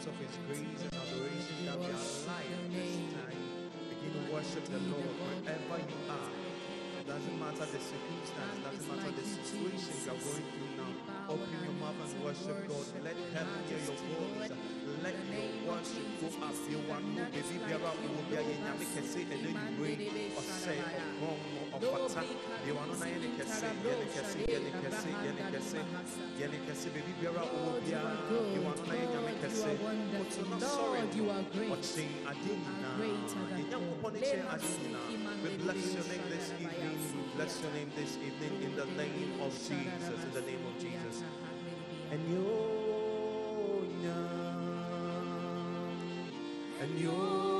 Because of His grace and adoration that we are alive this time. Begin to worship the Lord wherever you are. It doesn't matter the circumstance, it doesn't matter the situation you're going through now. Open your mouth and worship God. Let heaven hear your voice. Let your worship go up. You want to baby biara wo bia ye nyame kese ene nywe ɔsɛ ɔkɔn mo ɔfata deɛ wano na yɛ ne kɛse yɛ ne kɛse yɛ ne kɛse yɛ ne kɛse yɛ ne kɛse baby biara wo bia deɛ wano na yɛ nyame kɛse ɔtɔ na sɔre ɔkyɛn ade nyinaa yɛ nyankopɔn ne kyɛn ade nyinaa we bless your name this evening we bless your name this evening in the name of Jesus in the name of Jesus and you and you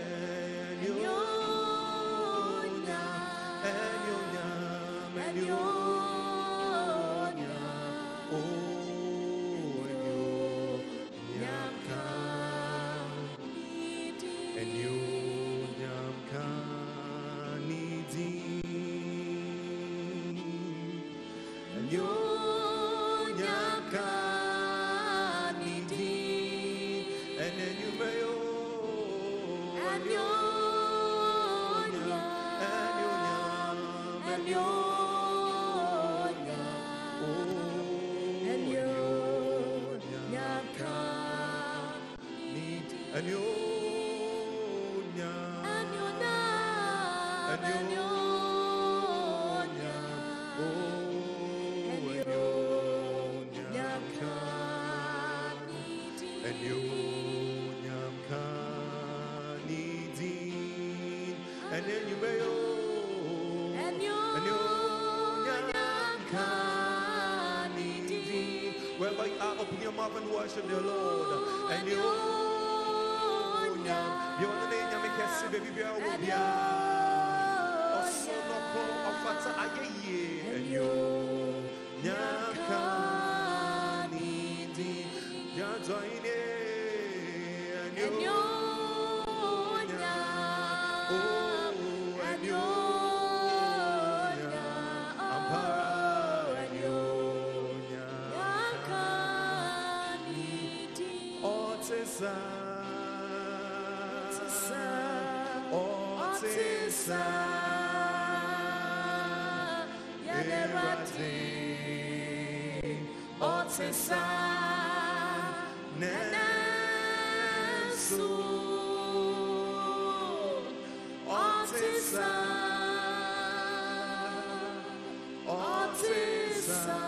and you nyam ka andyam kanidin. And then you may oh and you nyamka nidi wherever you are open your mouth and worship the Lord. And you name nyame kɛse baby bi a wo bia ɔso nɔkɔ ɔfata ayɛ yie and you nyamka nidi yɛadɔine and you nyam and you nyamka Otisa. Otisa. Erate. Otisa. Nesu. Otisa. Otisa.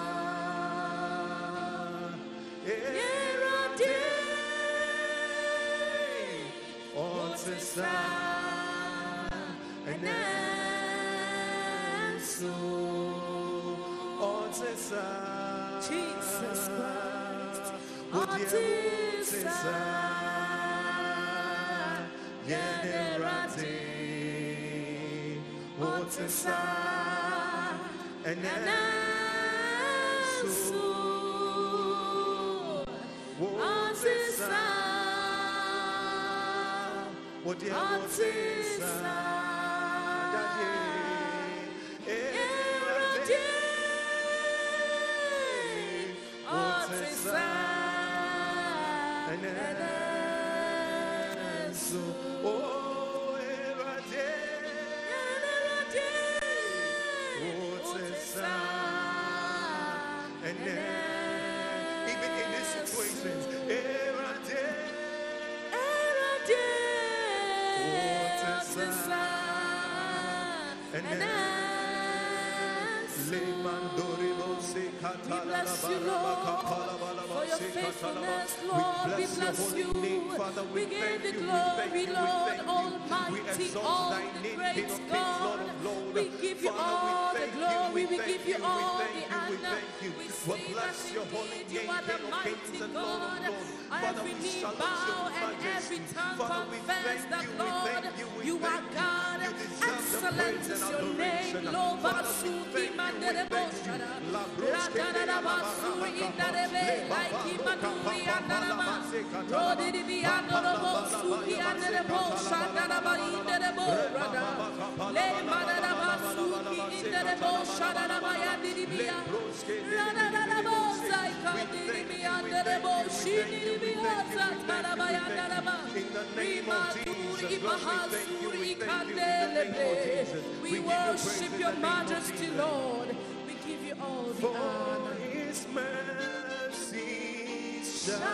Erate. Otisa. Otisa. Jesus Christ. Otisa. Yenerate. Otisa. Nesu. Otisa. Wotie Otisa. Daddy. We bless your holy name, Father, we, we give you glory, Lord Almighty, all the great God. We give you all the glory. We give you all the honor. We say your indeed you are the mighty Father, we knee bow and every tongue confess that, Lord, you are God. Excellent is your name, Lord. Basuki Mandeleboshara. Ratanabasuri Indarebe. Like we Jesus worship your majesty Lord we give you all the honor mercy shall.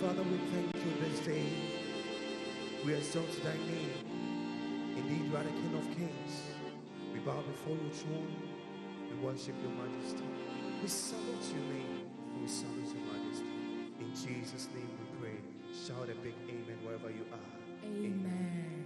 Father, we thank you this day. We exalt thy name. Indeed, you are the King of Kings. We bow before your throne. We worship your majesty. We salute your name. We salute your majesty. In Jesus' name we pray. Shout a big amen wherever you are. Amen. amen.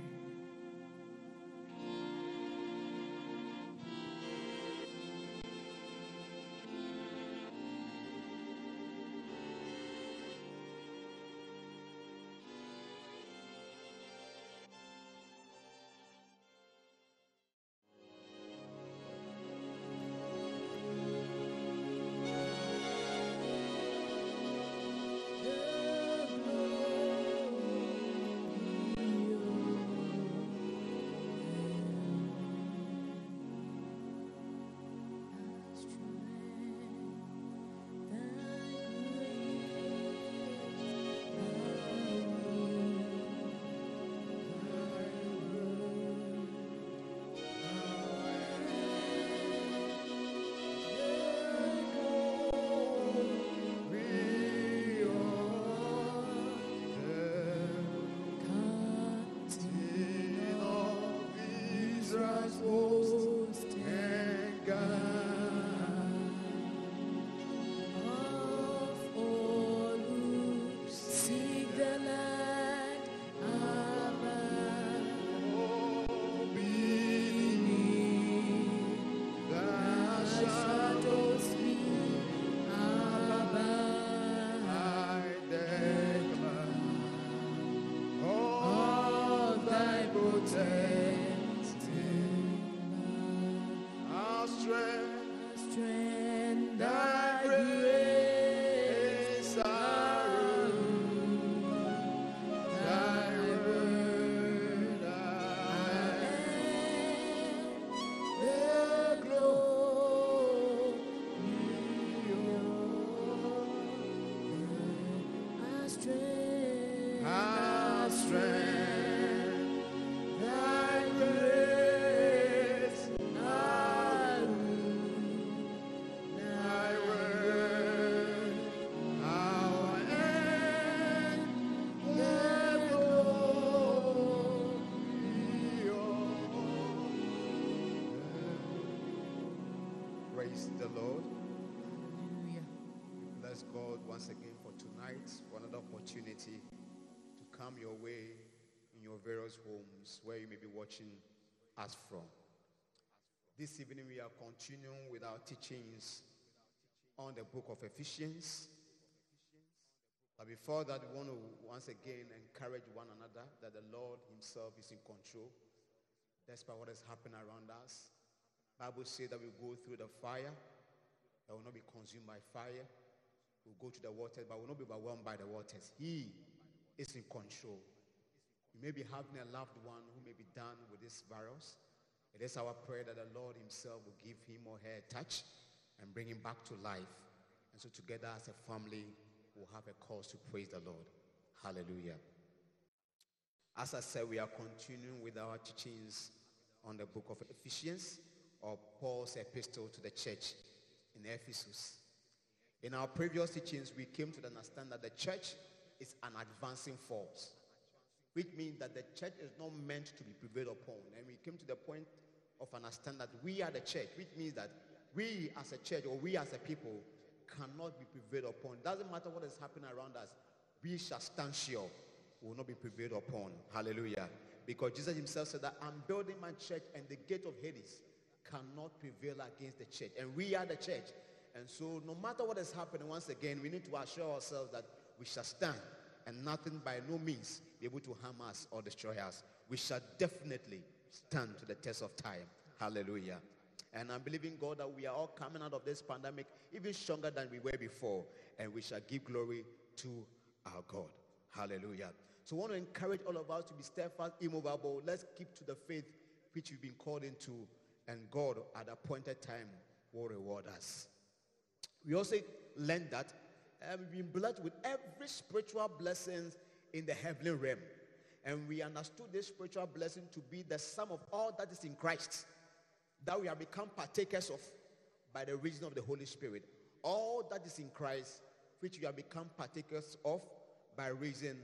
Strength, our strength, thy grace, our thy word, our end, the glory Praise the Lord. Hallelujah. Bless God once again for tonight, opportunity to come your way in your various homes where you may be watching us from. This evening we are continuing with our teachings on the book of Ephesians. But before that, we want to once again encourage one another that the Lord himself is in control despite what has happened around us. Bible says that we go through the fire, that will not be consumed by fire. We'll go to the waters, but will not be overwhelmed by the waters. He is in control. You may be having a loved one who may be done with this virus. It is our prayer that the Lord himself will give him or her a touch and bring him back to life. And so together as a family, we'll have a cause to praise the Lord. Hallelujah. As I said, we are continuing with our teachings on the book of Ephesians or Paul's epistle to the church in Ephesus. In our previous teachings, we came to understand that the church is an advancing force, which means that the church is not meant to be prevailed upon. And we came to the point of understand that we are the church, which means that we as a church or we as a people cannot be prevailed upon. Doesn't matter what is happening around us, we shall stand sure we will not be prevailed upon. Hallelujah. Because Jesus himself said that I'm building my church and the gate of Hades cannot prevail against the church. And we are the church. And so no matter what is happening, once again, we need to assure ourselves that we shall stand and nothing by no means be able to harm us or destroy us. We shall definitely stand to the test of time. Hallelujah. And I'm believing God that we are all coming out of this pandemic even stronger than we were before. And we shall give glory to our God. Hallelujah. So I want to encourage all of us to be steadfast, immovable. Let's keep to the faith which we've been called into. And God at appointed time will reward us. We also learned that uh, we've been blessed with every spiritual blessings in the heavenly realm. And we understood this spiritual blessing to be the sum of all that is in Christ that we have become partakers of by the reason of the Holy Spirit. All that is in Christ, which we have become partakers of by reason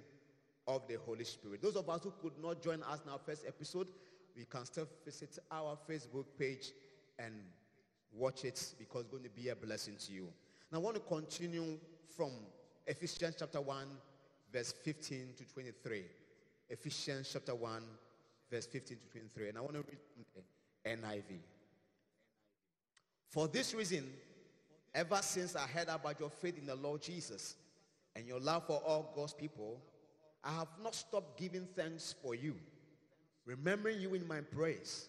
of the Holy Spirit. Those of us who could not join us in our first episode, we can still visit our Facebook page and Watch it because it's going to be a blessing to you. Now I want to continue from Ephesians chapter 1, verse 15 to 23. Ephesians chapter 1, verse 15 to 23. And I want to read NIV. For this reason, ever since I heard about your faith in the Lord Jesus and your love for all God's people, I have not stopped giving thanks for you, remembering you in my prayers.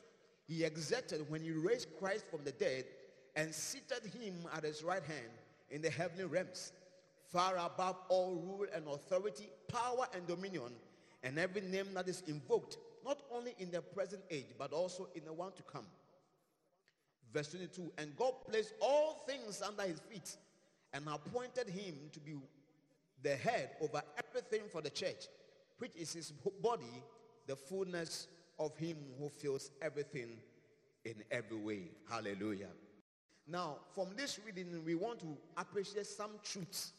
he exerted when he raised Christ from the dead and seated him at his right hand in the heavenly realms, far above all rule and authority, power and dominion, and every name that is invoked, not only in the present age, but also in the one to come. Verse 22 And God placed all things under his feet and appointed him to be the head over everything for the church, which is his body, the fullness of him who fills everything in every way. Hallelujah. Now, from this reading, we want to appreciate some truths.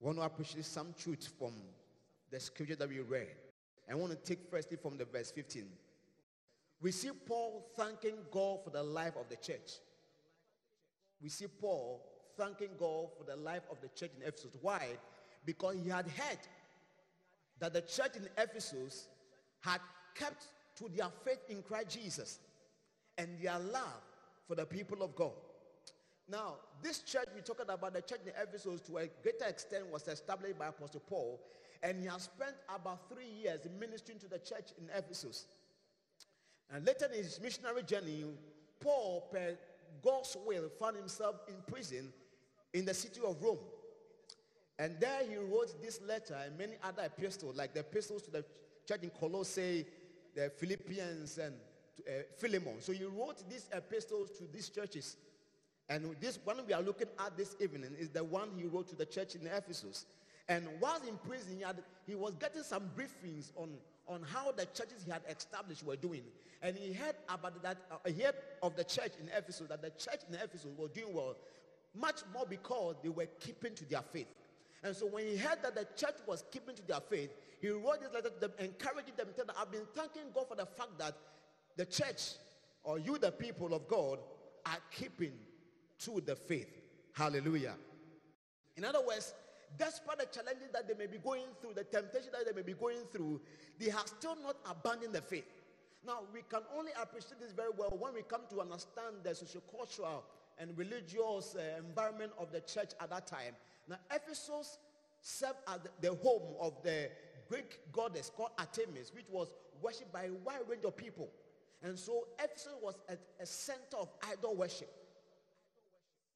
We want to appreciate some truths from the scripture that we read. I want to take firstly from the verse 15. We see Paul thanking God for the life of the church. We see Paul thanking God for the life of the church in Ephesus. Why? Because he had heard that the church in Ephesus had kept to their faith in Christ Jesus and their love for the people of God. Now, this church we're talking about, the church in Ephesus, to a greater extent, was established by Apostle Paul, and he has spent about three years ministering to the church in Ephesus. And later in his missionary journey, Paul, per God's will, found himself in prison in the city of Rome. And there he wrote this letter and many other epistles, like the epistles to the church in Colossae, the Philippians, and uh, Philemon. So he wrote these epistles to these churches. And this one we are looking at this evening is the one he wrote to the church in Ephesus. And while in prison, he, had, he was getting some briefings on, on how the churches he had established were doing. And he heard about that, uh, he heard of the church in Ephesus, that the church in Ephesus was doing well, much more because they were keeping to their faith. And so when he heard that the church was keeping to their faith, he wrote this letter to them, encouraging them, telling them, I've been thanking God for the fact that the church or you, the people of God, are keeping to the faith. Hallelujah. In other words, despite the challenges that they may be going through, the temptation that they may be going through, they have still not abandoned the faith. Now, we can only appreciate this very well when we come to understand the sociocultural and religious uh, environment of the church at that time. Now, Ephesus served as the home of the Greek goddess called Artemis, which was worshipped by a wide range of people. And so Ephesus was a, a center of idol worship.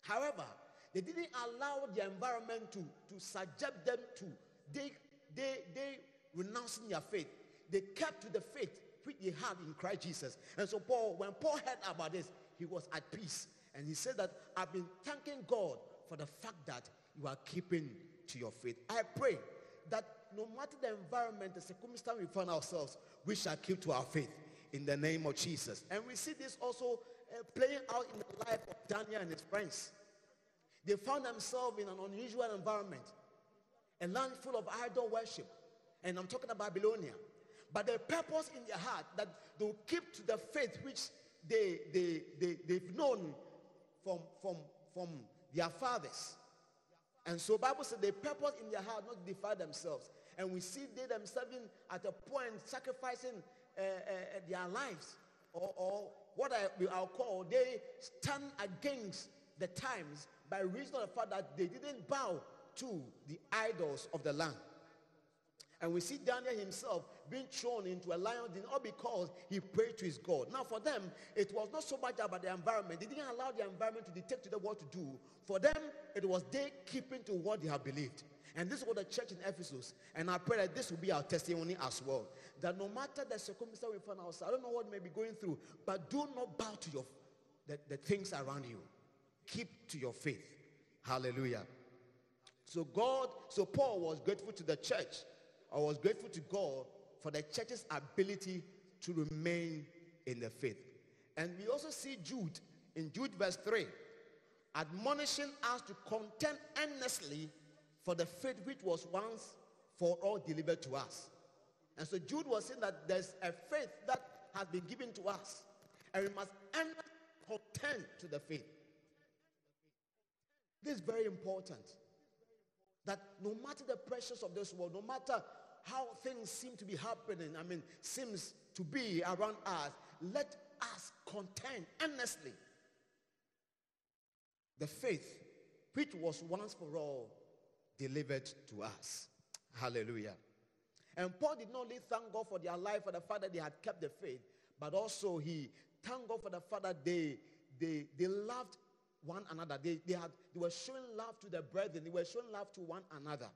However, they didn't allow the environment to, to subject them to they they they renouncing their faith. They kept to the faith which they had in Christ Jesus. And so Paul, when Paul heard about this, he was at peace. And he said that I've been thanking God for the fact that you are keeping to your faith. I pray that no matter the environment, the circumstance we find ourselves, we shall keep to our faith in the name of Jesus. And we see this also uh, playing out in the life of Daniel and his friends. They found themselves in an unusual environment, a land full of idol worship. And I'm talking about Babylonia. But the purpose in their heart that they'll keep to the faith which they, they, they, they've known from, from, from their fathers. And so Bible said they purpose in their heart not to defy themselves. And we see they themselves at a point sacrificing uh, uh, their lives, or, or what I, will call, they stand against the times by reason of the fact that they didn't bow to the idols of the land. And we see Daniel himself being thrown into a lion den all because he prayed to his God. Now for them, it was not so much about the environment. They didn't allow the environment to dictate to them what to do. For them, it was they keeping to what they have believed. And this is what the church in Ephesus, and I pray that this will be our testimony as well. That no matter the circumstance we find ourselves, I don't know what may be going through, but do not bow to your the, the things around you. Keep to your faith. Hallelujah. So God, so Paul was grateful to the church, or was grateful to God for the church's ability to remain in the faith. And we also see Jude in Jude verse 3, admonishing us to contend earnestly for the faith which was once for all delivered to us. And so Jude was saying that there's a faith that has been given to us, and we must earnestly contend to the faith. This is very important. That no matter the pressures of this world, no matter how things seem to be happening, I mean, seems to be around us, let us contend earnestly the faith which was once for all delivered to us. Hallelujah. And Paul did not only thank God for their life, for the fact that they had kept the faith, but also he thanked God for the fact that they, they, they loved one another. They, they, had, they were showing love to their brethren. They were showing love to one another.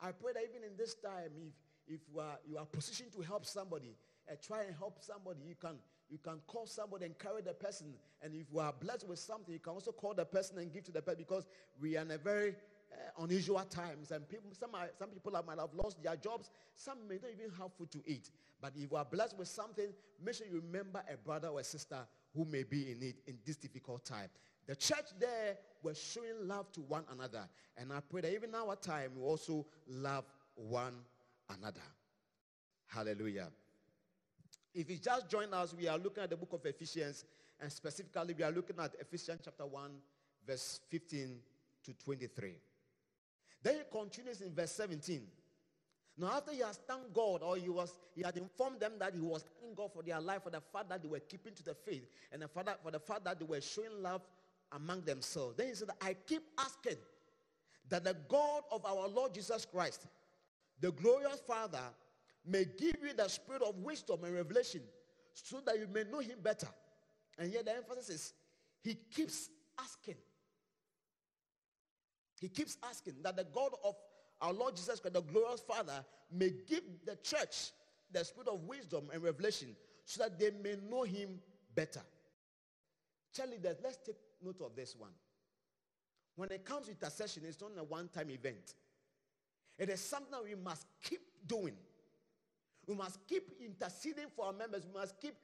I pray that even in this time, if, if you, are, you are positioned to help somebody, uh, try and help somebody. You can, you can call somebody and carry the person. And if you are blessed with something, you can also call the person and give to the person because we are in a very uh, unusual times. And people, some, are, some people might have lost their jobs. Some may not even have food to eat. But if you are blessed with something, make sure you remember a brother or a sister who may be in need in this difficult time. The church there was showing love to one another. And I pray that even our time, we also love one another. Hallelujah. If you just join us, we are looking at the book of Ephesians, and specifically, we are looking at Ephesians chapter 1, verse 15 to 23. Then he continues in verse 17. Now, after he has thanked God, or he was he had informed them that he was thanking God for their life, for the fact that they were keeping to the faith, and the fact that, for the fact that they were showing love among themselves. Then he said, I keep asking that the God of our Lord Jesus Christ, the glorious Father, may give you the spirit of wisdom and revelation so that you may know him better. And here the emphasis is he keeps asking. He keeps asking that the God of our Lord Jesus Christ, the glorious Father, may give the church the spirit of wisdom and revelation so that they may know him better. That let's take note of this one. When it comes to intercession, it's not a one-time event. It is something we must keep doing. We must keep interceding for our members. We must keep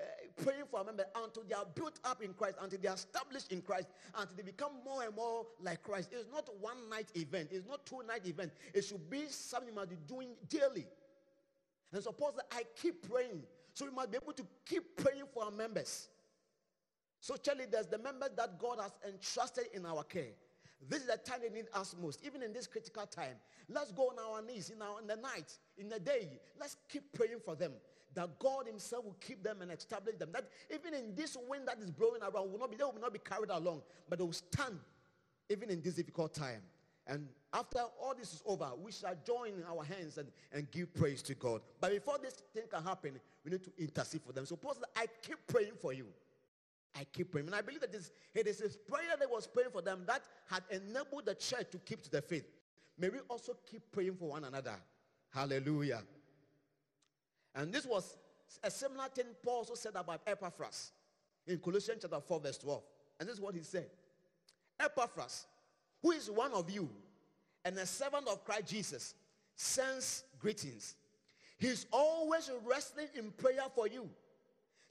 uh, praying for our members until they are built up in Christ, until they are established in Christ, until they become more and more like Christ. It's not one night event. It's not two night event. It should be something you must be doing daily. And suppose that I keep praying. So we must be able to keep praying for our members. So, Charlie, there's the members that God has entrusted in our care. This is the time they need us most, even in this critical time. Let's go on our knees in, our, in the night, in the day. Let's keep praying for them. That God Himself will keep them and establish them. That even in this wind that is blowing around, will not be, they will not be carried along, but they will stand even in this difficult time. And after all this is over, we shall join our hands and, and give praise to God. But before this thing can happen, we need to intercede for them. So, Suppose that I keep praying for you. I keep praying. And I believe that this, it is his prayer that was praying for them that had enabled the church to keep to the faith. May we also keep praying for one another. Hallelujah. And this was a similar thing Paul also said about Epaphras in Colossians chapter 4, verse 12. And this is what he said. Epaphras, who is one of you and a servant of Christ Jesus, sends greetings. He's always wrestling in prayer for you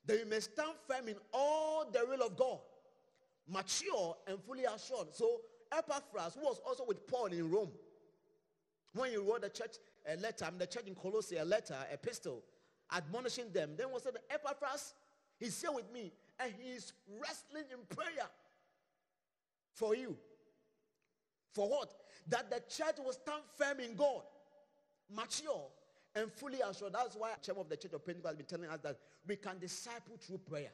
that you may stand firm in all the will of God, mature and fully assured. So Epaphras, who was also with Paul in Rome, when he wrote the church a letter, I mean the church in Colossae, a letter, epistle, admonishing them, then was said, Epaphras, he's here with me, and he's wrestling in prayer for you. For what? That the church will stand firm in God, mature, and fully assured. That's why chairman of the Church of Pentecost has been telling us that we can disciple through prayer.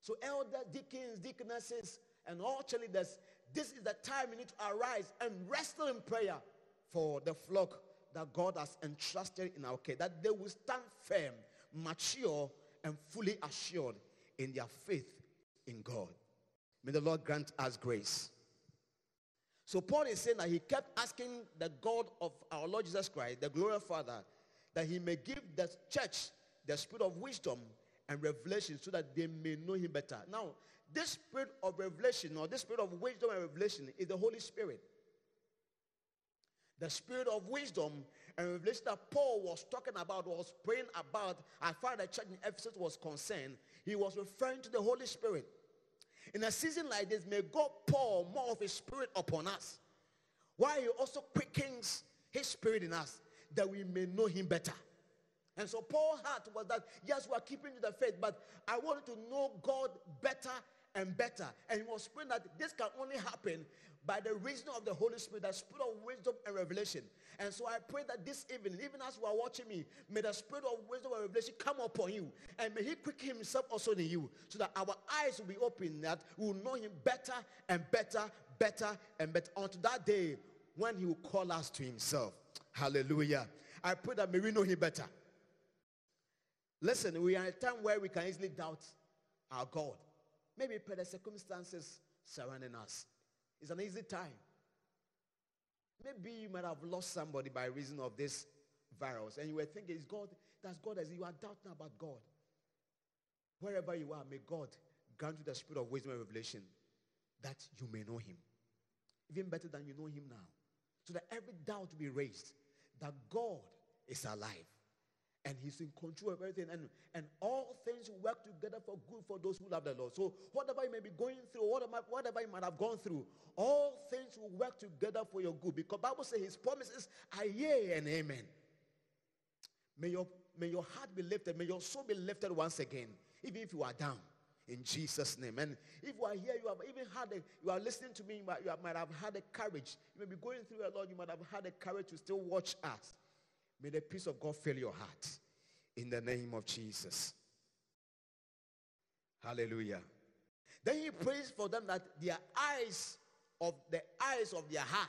So elders, deacons, deaconesses, and all leaders, this is the time we need to arise and wrestle in prayer for the flock that God has entrusted in our care, that they will stand firm, mature, and fully assured in their faith in God. May the Lord grant us grace. So Paul is saying that he kept asking the God of our Lord Jesus Christ, the glorious Father, that he may give the church the spirit of wisdom and revelation so that they may know him better. Now, this spirit of revelation or this spirit of wisdom and revelation is the Holy Spirit. The spirit of wisdom and revelation that Paul was talking about, was praying about, as far as the church in Ephesus was concerned, he was referring to the Holy Spirit. In a season like this, may God pour more of his spirit upon us. While he also quickens his spirit in us, that we may know him better. And so Paul's heart was that, yes, we are keeping to the faith, but I wanted to know God better and better. And he was praying that this can only happen by the reason of the Holy Spirit, the spirit of wisdom and revelation. And so I pray that this evening, even as you are watching me, may the spirit of wisdom and revelation come upon you. And may he quicken himself also in you so that our eyes will be open, that we will know him better and better, better and better unto that day when he will call us to himself. Hallelujah. I pray that may we know him better. Listen, we are in a time where we can easily doubt our God. Maybe per the circumstances surrounding us. It's an easy time. Maybe you might have lost somebody by reason of this virus and you were thinking, is God, that's God as you are doubting about God. Wherever you are, may God grant you the spirit of wisdom and revelation that you may know him. Even better than you know him now. So that every doubt will be raised that God is alive and he's in control of everything. And, and all things work together for good for those who love the lord. So whatever you may be going through whatever, whatever you might have gone through all things will work together for your good. Because bible says his promises are yea and amen. May your may your heart be lifted. May your soul be lifted once again. Even if you are down. In jesus name. And if you are here you have even had a you are listening to me you might, have had a courage. You may be going through a lot. You might have had a courage to still watch us May the peace of God fill your heart in the name of Jesus. Hallelujah. Then he prays for them that their eyes of the eyes of their heart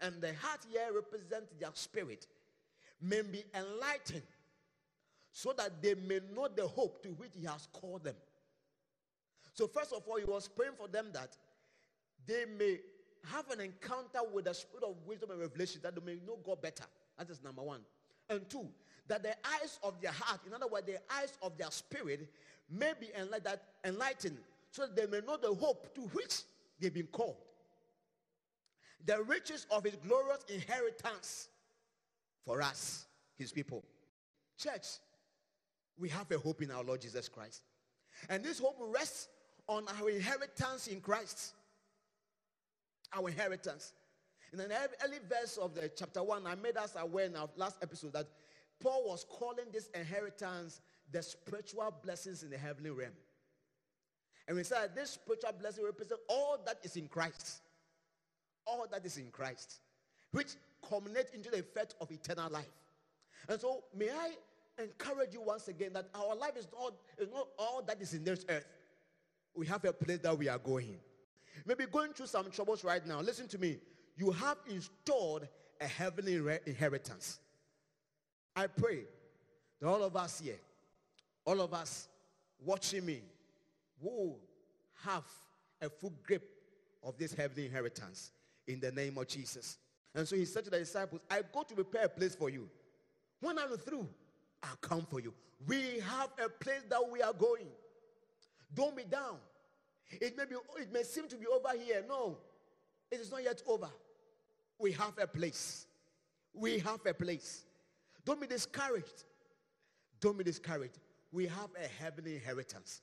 and the heart here represents their spirit may be enlightened so that they may know the hope to which he has called them. So first of all, he was praying for them that they may have an encounter with the spirit of wisdom and revelation that they may know God better. That is number one. And two, that the eyes of their heart, in other words, the eyes of their spirit, may be enlightened so that they may know the hope to which they've been called. The riches of his glorious inheritance for us, his people. Church, we have a hope in our Lord Jesus Christ. And this hope rests on our inheritance in Christ. Our inheritance. In an early verse of the chapter 1, I made us aware in our last episode that Paul was calling this inheritance the spiritual blessings in the heavenly realm. And we said this spiritual blessing represents all that is in Christ. All that is in Christ, which culminate into the effect of eternal life. And so may I encourage you once again that our life is not, is not all that is in this earth. We have a place that we are going. Maybe going through some troubles right now. Listen to me you have installed a heavenly inheritance. I pray that all of us here, all of us watching me, will have a full grip of this heavenly inheritance in the name of Jesus. And so he said to the disciples, I go to prepare a place for you. When I'm through, I'll come for you. We have a place that we are going. Don't be down. It may be it may seem to be over here. No, it is not yet over. We have a place. We have a place. Don't be discouraged. Don't be discouraged. We have a heavenly inheritance.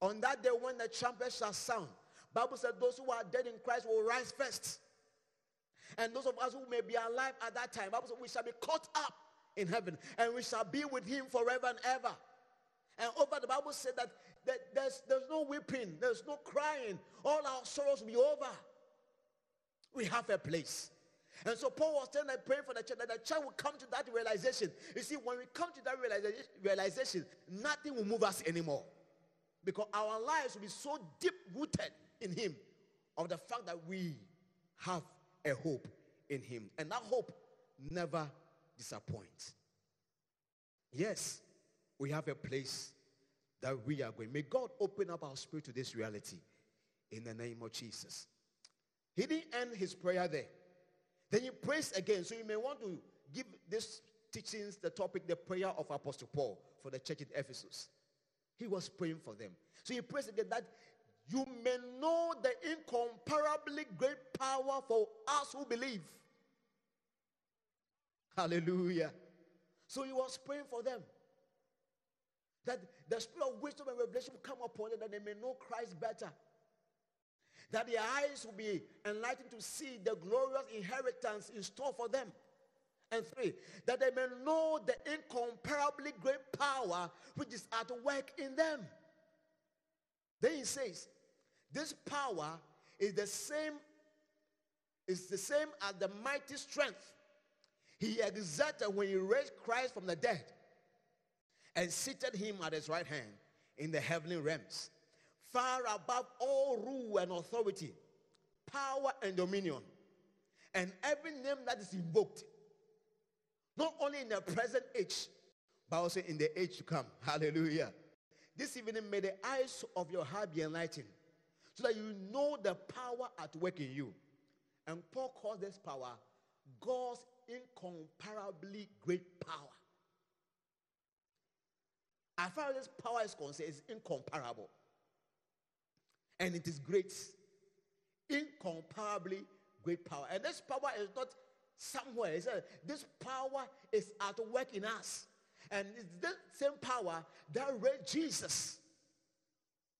On that day when the trumpet shall sound, Bible said those who are dead in Christ will rise first. And those of us who may be alive at that time, Bible said we shall be caught up in heaven and we shall be with him forever and ever. And over the Bible said that, there's, there's no weeping, there's no crying. All our sorrows will be over we have a place. And so Paul was telling and praying for the church that the church will come to that realization. You see, when we come to that realization, realization, nothing will move us anymore. Because our lives will be so deep rooted in him of the fact that we have a hope in him. And that hope never disappoints. Yes, we have a place that we are going. May God open up our spirit to this reality in the name of Jesus. He didn't end his prayer there. Then he prays again. So you may want to give this teachings, the topic, the prayer of Apostle Paul for the church in Ephesus. He was praying for them. So he prays again that you may know the incomparably great power for us who believe. Hallelujah. So he was praying for them. That the spirit of wisdom and revelation will come upon them that they may know Christ better. That their eyes will be enlightened to see the glorious inheritance in store for them. And three, that they may know the incomparably great power which is at work in them. Then he says, this power is the same, is the same as the mighty strength he exerted when he raised Christ from the dead and seated him at his right hand in the heavenly realms, far above all rule and authority, power and dominion, and every name that is invoked, not only in the present age, but also in the age to come. Hallelujah. This evening, may the eyes of your heart be enlightened so that you know the power at work in you. And Paul calls this power God's incomparably great power. As far as this power is concerned, it's incomparable. And it is great. Incomparably great power. And this power is not somewhere. It's a, this power is at work in us. And it's the same power that raised Jesus.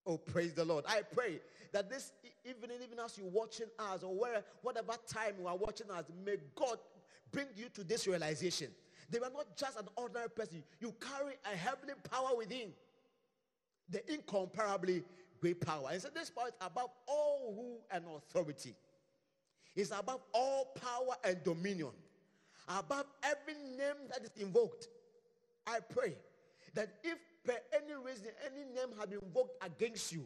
Oh, praise the Lord. I pray that this evening, even as you're watching us or where, whatever time you are watching us, may God bring you to this realization. They were not just an ordinary person. You carry a heavenly power within. The incomparably great power. And so this power is above all rule and authority. It's above all power and dominion. Above every name that is invoked. I pray that if per any reason any name has been invoked against you,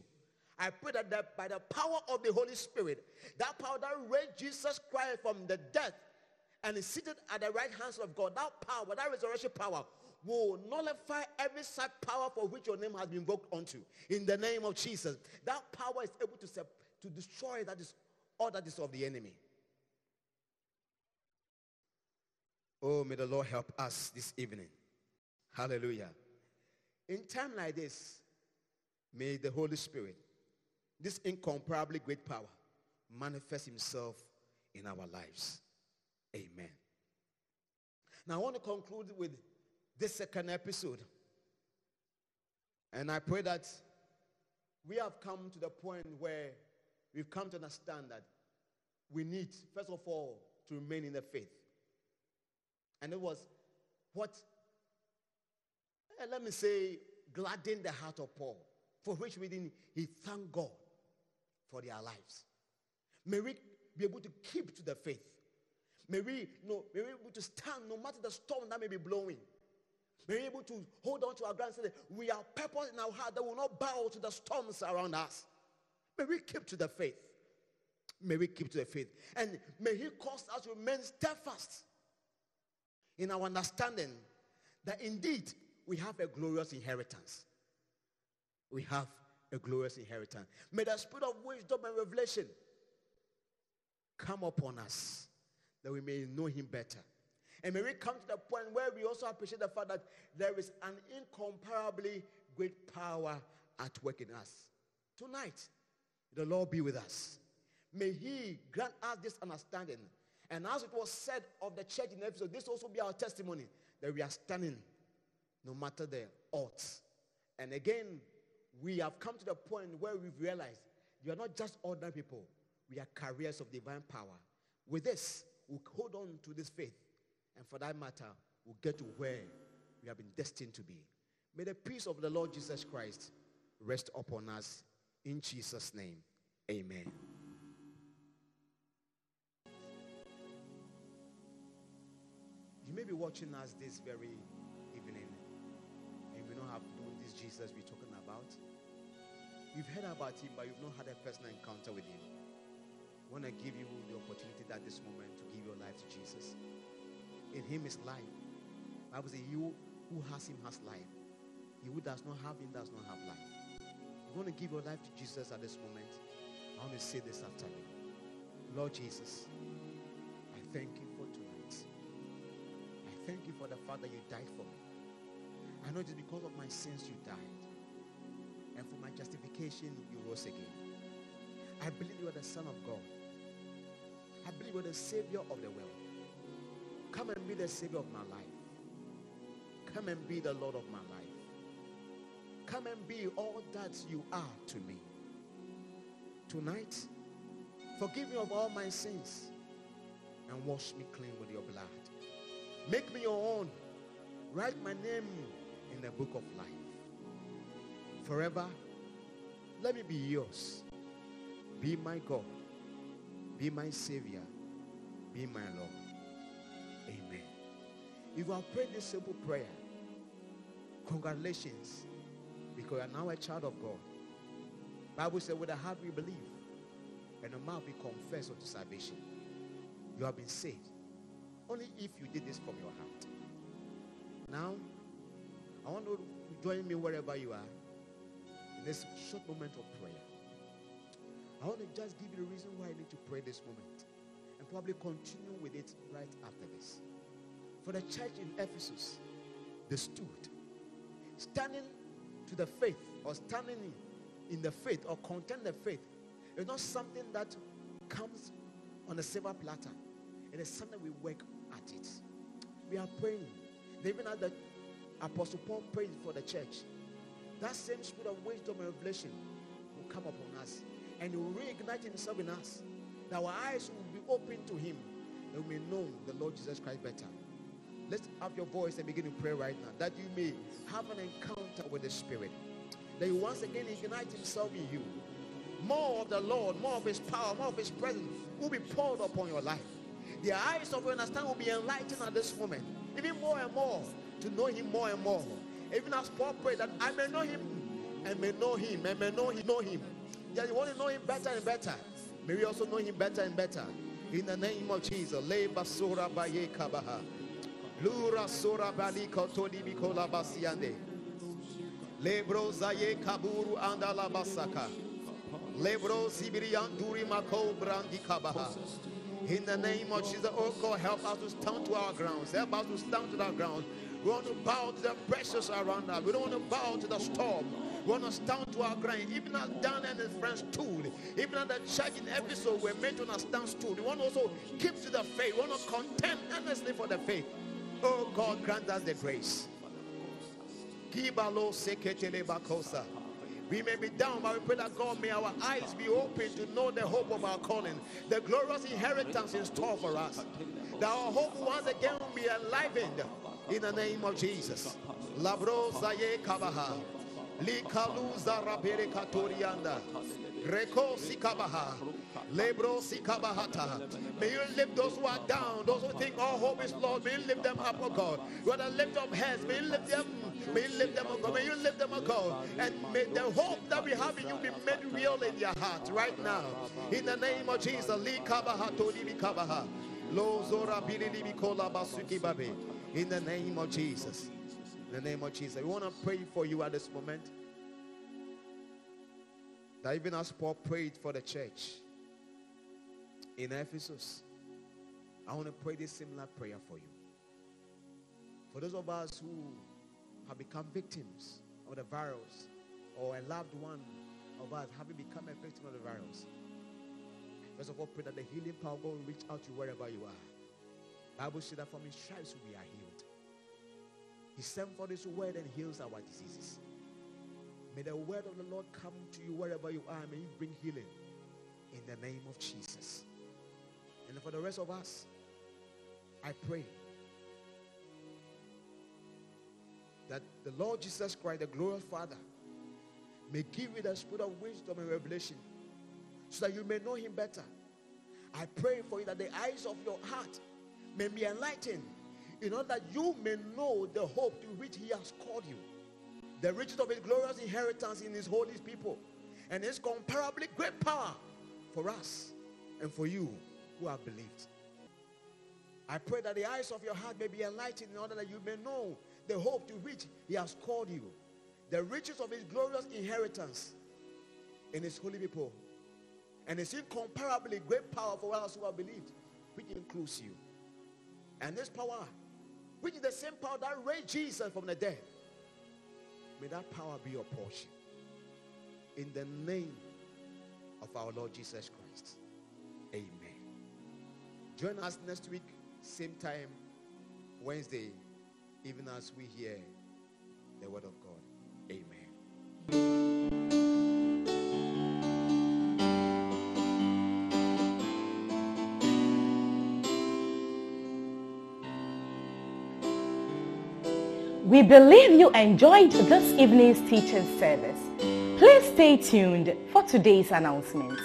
I pray that, that by the power of the Holy Spirit, that power that raised Jesus Christ from the death and is seated at the right hands of God, that power, that resurrection power, will nullify every such power for which your name has been invoked unto. In the name of Jesus, that power is able to, to destroy that is all that is of the enemy. Oh, may the Lord help us this evening. Hallelujah. In time like this, may the Holy Spirit, this incomparably great power, manifest himself in our lives. Amen. Now I want to conclude with this second episode. And I pray that we have come to the point where we've come to understand that we need, first of all, to remain in the faith. And it was what, eh, let me say, gladdened the heart of Paul, for which reason he thanked God for their lives. May we be able to keep to the faith. May we, know, may we be able to stand no matter the storm that may be blowing. Be able to hold on to our ground we are purpose in our heart that will not bow to the storms around us. May we keep to the faith. May we keep to the faith. And may he cause us to remain steadfast in our understanding that indeed we have a glorious inheritance. We have a glorious inheritance. May the spirit of wisdom and revelation come upon us that we may know him better. And may we come to the point where we also appreciate the fact that there is an incomparably great power at work in us. Tonight, the Lord be with us. May he grant us this understanding. And as it was said of the church in Ephesus, this also be our testimony that we are standing no matter the odds. And again, we have come to the point where we've realized you are not just ordinary people. We are carriers of divine power. With this, we'll hold on to this faith. And for that matter, we'll get to where we have been destined to be. May the peace of the Lord Jesus Christ rest upon us. In Jesus' name, amen. You may be watching us this very evening and we don't have known this Jesus we're talking about. You've heard about him, but you've not had a personal encounter with him. I want to give you the opportunity at this moment to give your life to Jesus. In him is life. Bible says, you who has him has life. He who does not have him does not have life. You want to give your life to Jesus at this moment? I want to say this after me. Lord Jesus, I thank you for tonight. I thank you for the fact that you died for me. I know it is because of my sins you died. And for my justification, you rose again. I believe you are the Son of God. I believe you are the Savior of the world. Come and be the Savior of my life. Come and be the Lord of my life. Come and be all that you are to me. Tonight, forgive me of all my sins and wash me clean with your blood. Make me your own. Write my name in the book of life. Forever, let me be yours. Be my God. Be my Savior. Be my Lord. Amen. If you have prayed this simple prayer, congratulations, because you are now a child of God. Bible says, with the heart we believe, and the mouth we confess unto salvation. You have been saved. Only if you did this from your heart. Now, I want to join me wherever you are in this short moment of prayer. I want to just give you the reason why you need to pray this moment probably continue with it right after this. For the church in Ephesus, they stood, standing to the faith or standing in, the faith or content the faith. It's not something that comes on a silver platter. It is something we work at it. We are praying. Even as the Apostle Paul prayed for the church, that same spirit of wisdom and revelation will come upon us and will reignite himself in us. That our eyes will open to him that we may know the Lord Jesus Christ better. Let's have your voice and begin to pray right now that you may have an encounter with the Spirit. That he once again ignite himself in you. More of the Lord, more of his power, more of his presence will be poured upon your life. The eyes of your understanding will be enlightened at this moment. Even more and more to know him more and more. Even as Paul prayed that I may know him and may know him and may know him, know him. Yeah, you want to know him better and better. May we also know him better and better. In the name of Jesus. Le basura baye kabaha. Lura sura bali kotodi bikola basiande. Lebro zaye kaburu andala basaka. Lebro sibiri anduri mako brandi kabaha. In the name of Jesus, oh God, help us to stand to our grounds. Help us to stand to our ground. We want to bow to the pressures around us. We don't want to bow to the storm. Want to stand to our ground. Even as Dan and his friends stood, even as the church in Ephesus were made to understand stood. We want also keep to the faith. We want to contend earnestly for the faith. Oh God, grant us the grace. We may be down, but we pray that God may our eyes be open to know the hope of our calling, the glorious inheritance in store for us. That our hope once again will be enlivened in the name of Jesus. Labro kabaha. Likaluza rabere katorianda. Reko sikabaha. Lebro sikabahata. May you lift those who are down, those who think all hope is lost. May you lift them up, oh God. The lift up heads. May you lift them. May you lift them, oh God. May you lift them, oh God. And may the hope that we have in you be made real in your heart right now. In the name of Jesus. Likabaha tolibi kabaha. Lo zora bilili bikola basuki babe. In the name of Jesus. In the name of Jesus. We want to pray for you at this moment. That even as Paul prayed for the church in Ephesus, I want to pray this similar prayer for you. For those of us who have become victims of the virus, or a loved one of us having become a victim of the virus, first of all, pray that the healing power will reach out to wherever you are. Bible says that from his stripes we are healed. He sent for this word and heals our diseases. May the word of the Lord come to you wherever you are. May you bring healing in the name of Jesus. And for the rest of us, I pray that the Lord Jesus Christ, the glorious Father, may give you the spirit of wisdom and revelation so that you may know him better. I pray for you that the eyes of your heart may be enlightened in order that you may know the hope to which he has called you, the riches of his glorious inheritance in his holy people, and his comparably great power for us and for you who have believed. I pray that the eyes of your heart may be enlightened in order that you may know the hope to which he has called you, the riches of his glorious inheritance in his holy people, and his incomparably great power for us who have believed, which includes you. And this power which is the same power that raised Jesus from the dead. May that power be your portion. In the name of our Lord Jesus Christ. Amen. Join us next week, same time, Wednesday, even as we hear the word of God. Amen. We believe you enjoyed this evening's teaching service. Please stay tuned for today's announcement.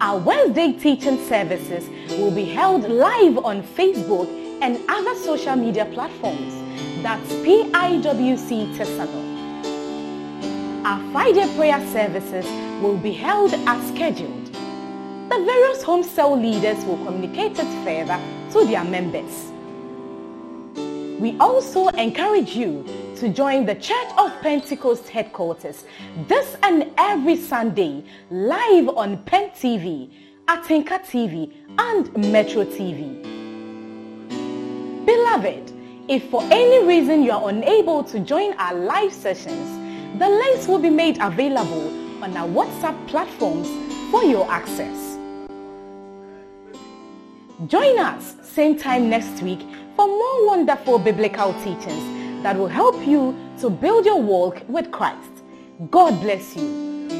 Our Wednesday teaching services will be held live on Facebook and other social media platforms. That's PIWC Tesano. Our Friday prayer services will be held as scheduled. Various home cell leaders will communicate it further to their members. We also encourage you to join the Church of Pentecost headquarters this and every Sunday live on Pent TV, Atinka TV, and Metro TV. Beloved, if for any reason you are unable to join our live sessions, the links will be made available on our WhatsApp platforms for your access. Join us same time next week for more wonderful biblical teachings that will help you to build your walk with Christ. God bless you.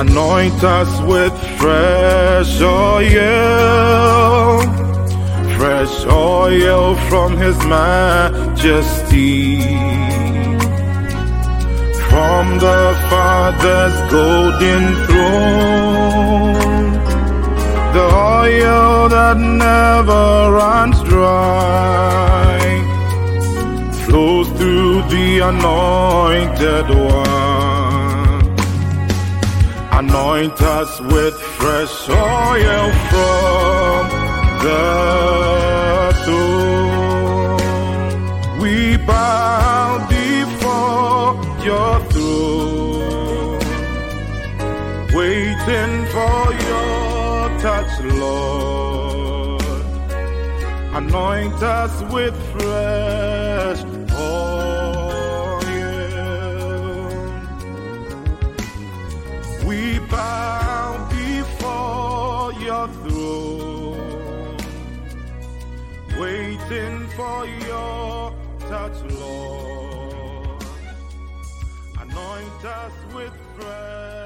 Anoint us with fresh oil, fresh oil from His majesty. From the Father's golden throne, the oil that never runs dry flows through the anointed one. Anoint us with fresh oil from the throne. We bow before your throne, waiting for your touch, Lord. Anoint us with fresh for your touch, Lord. Anoint us with fresh.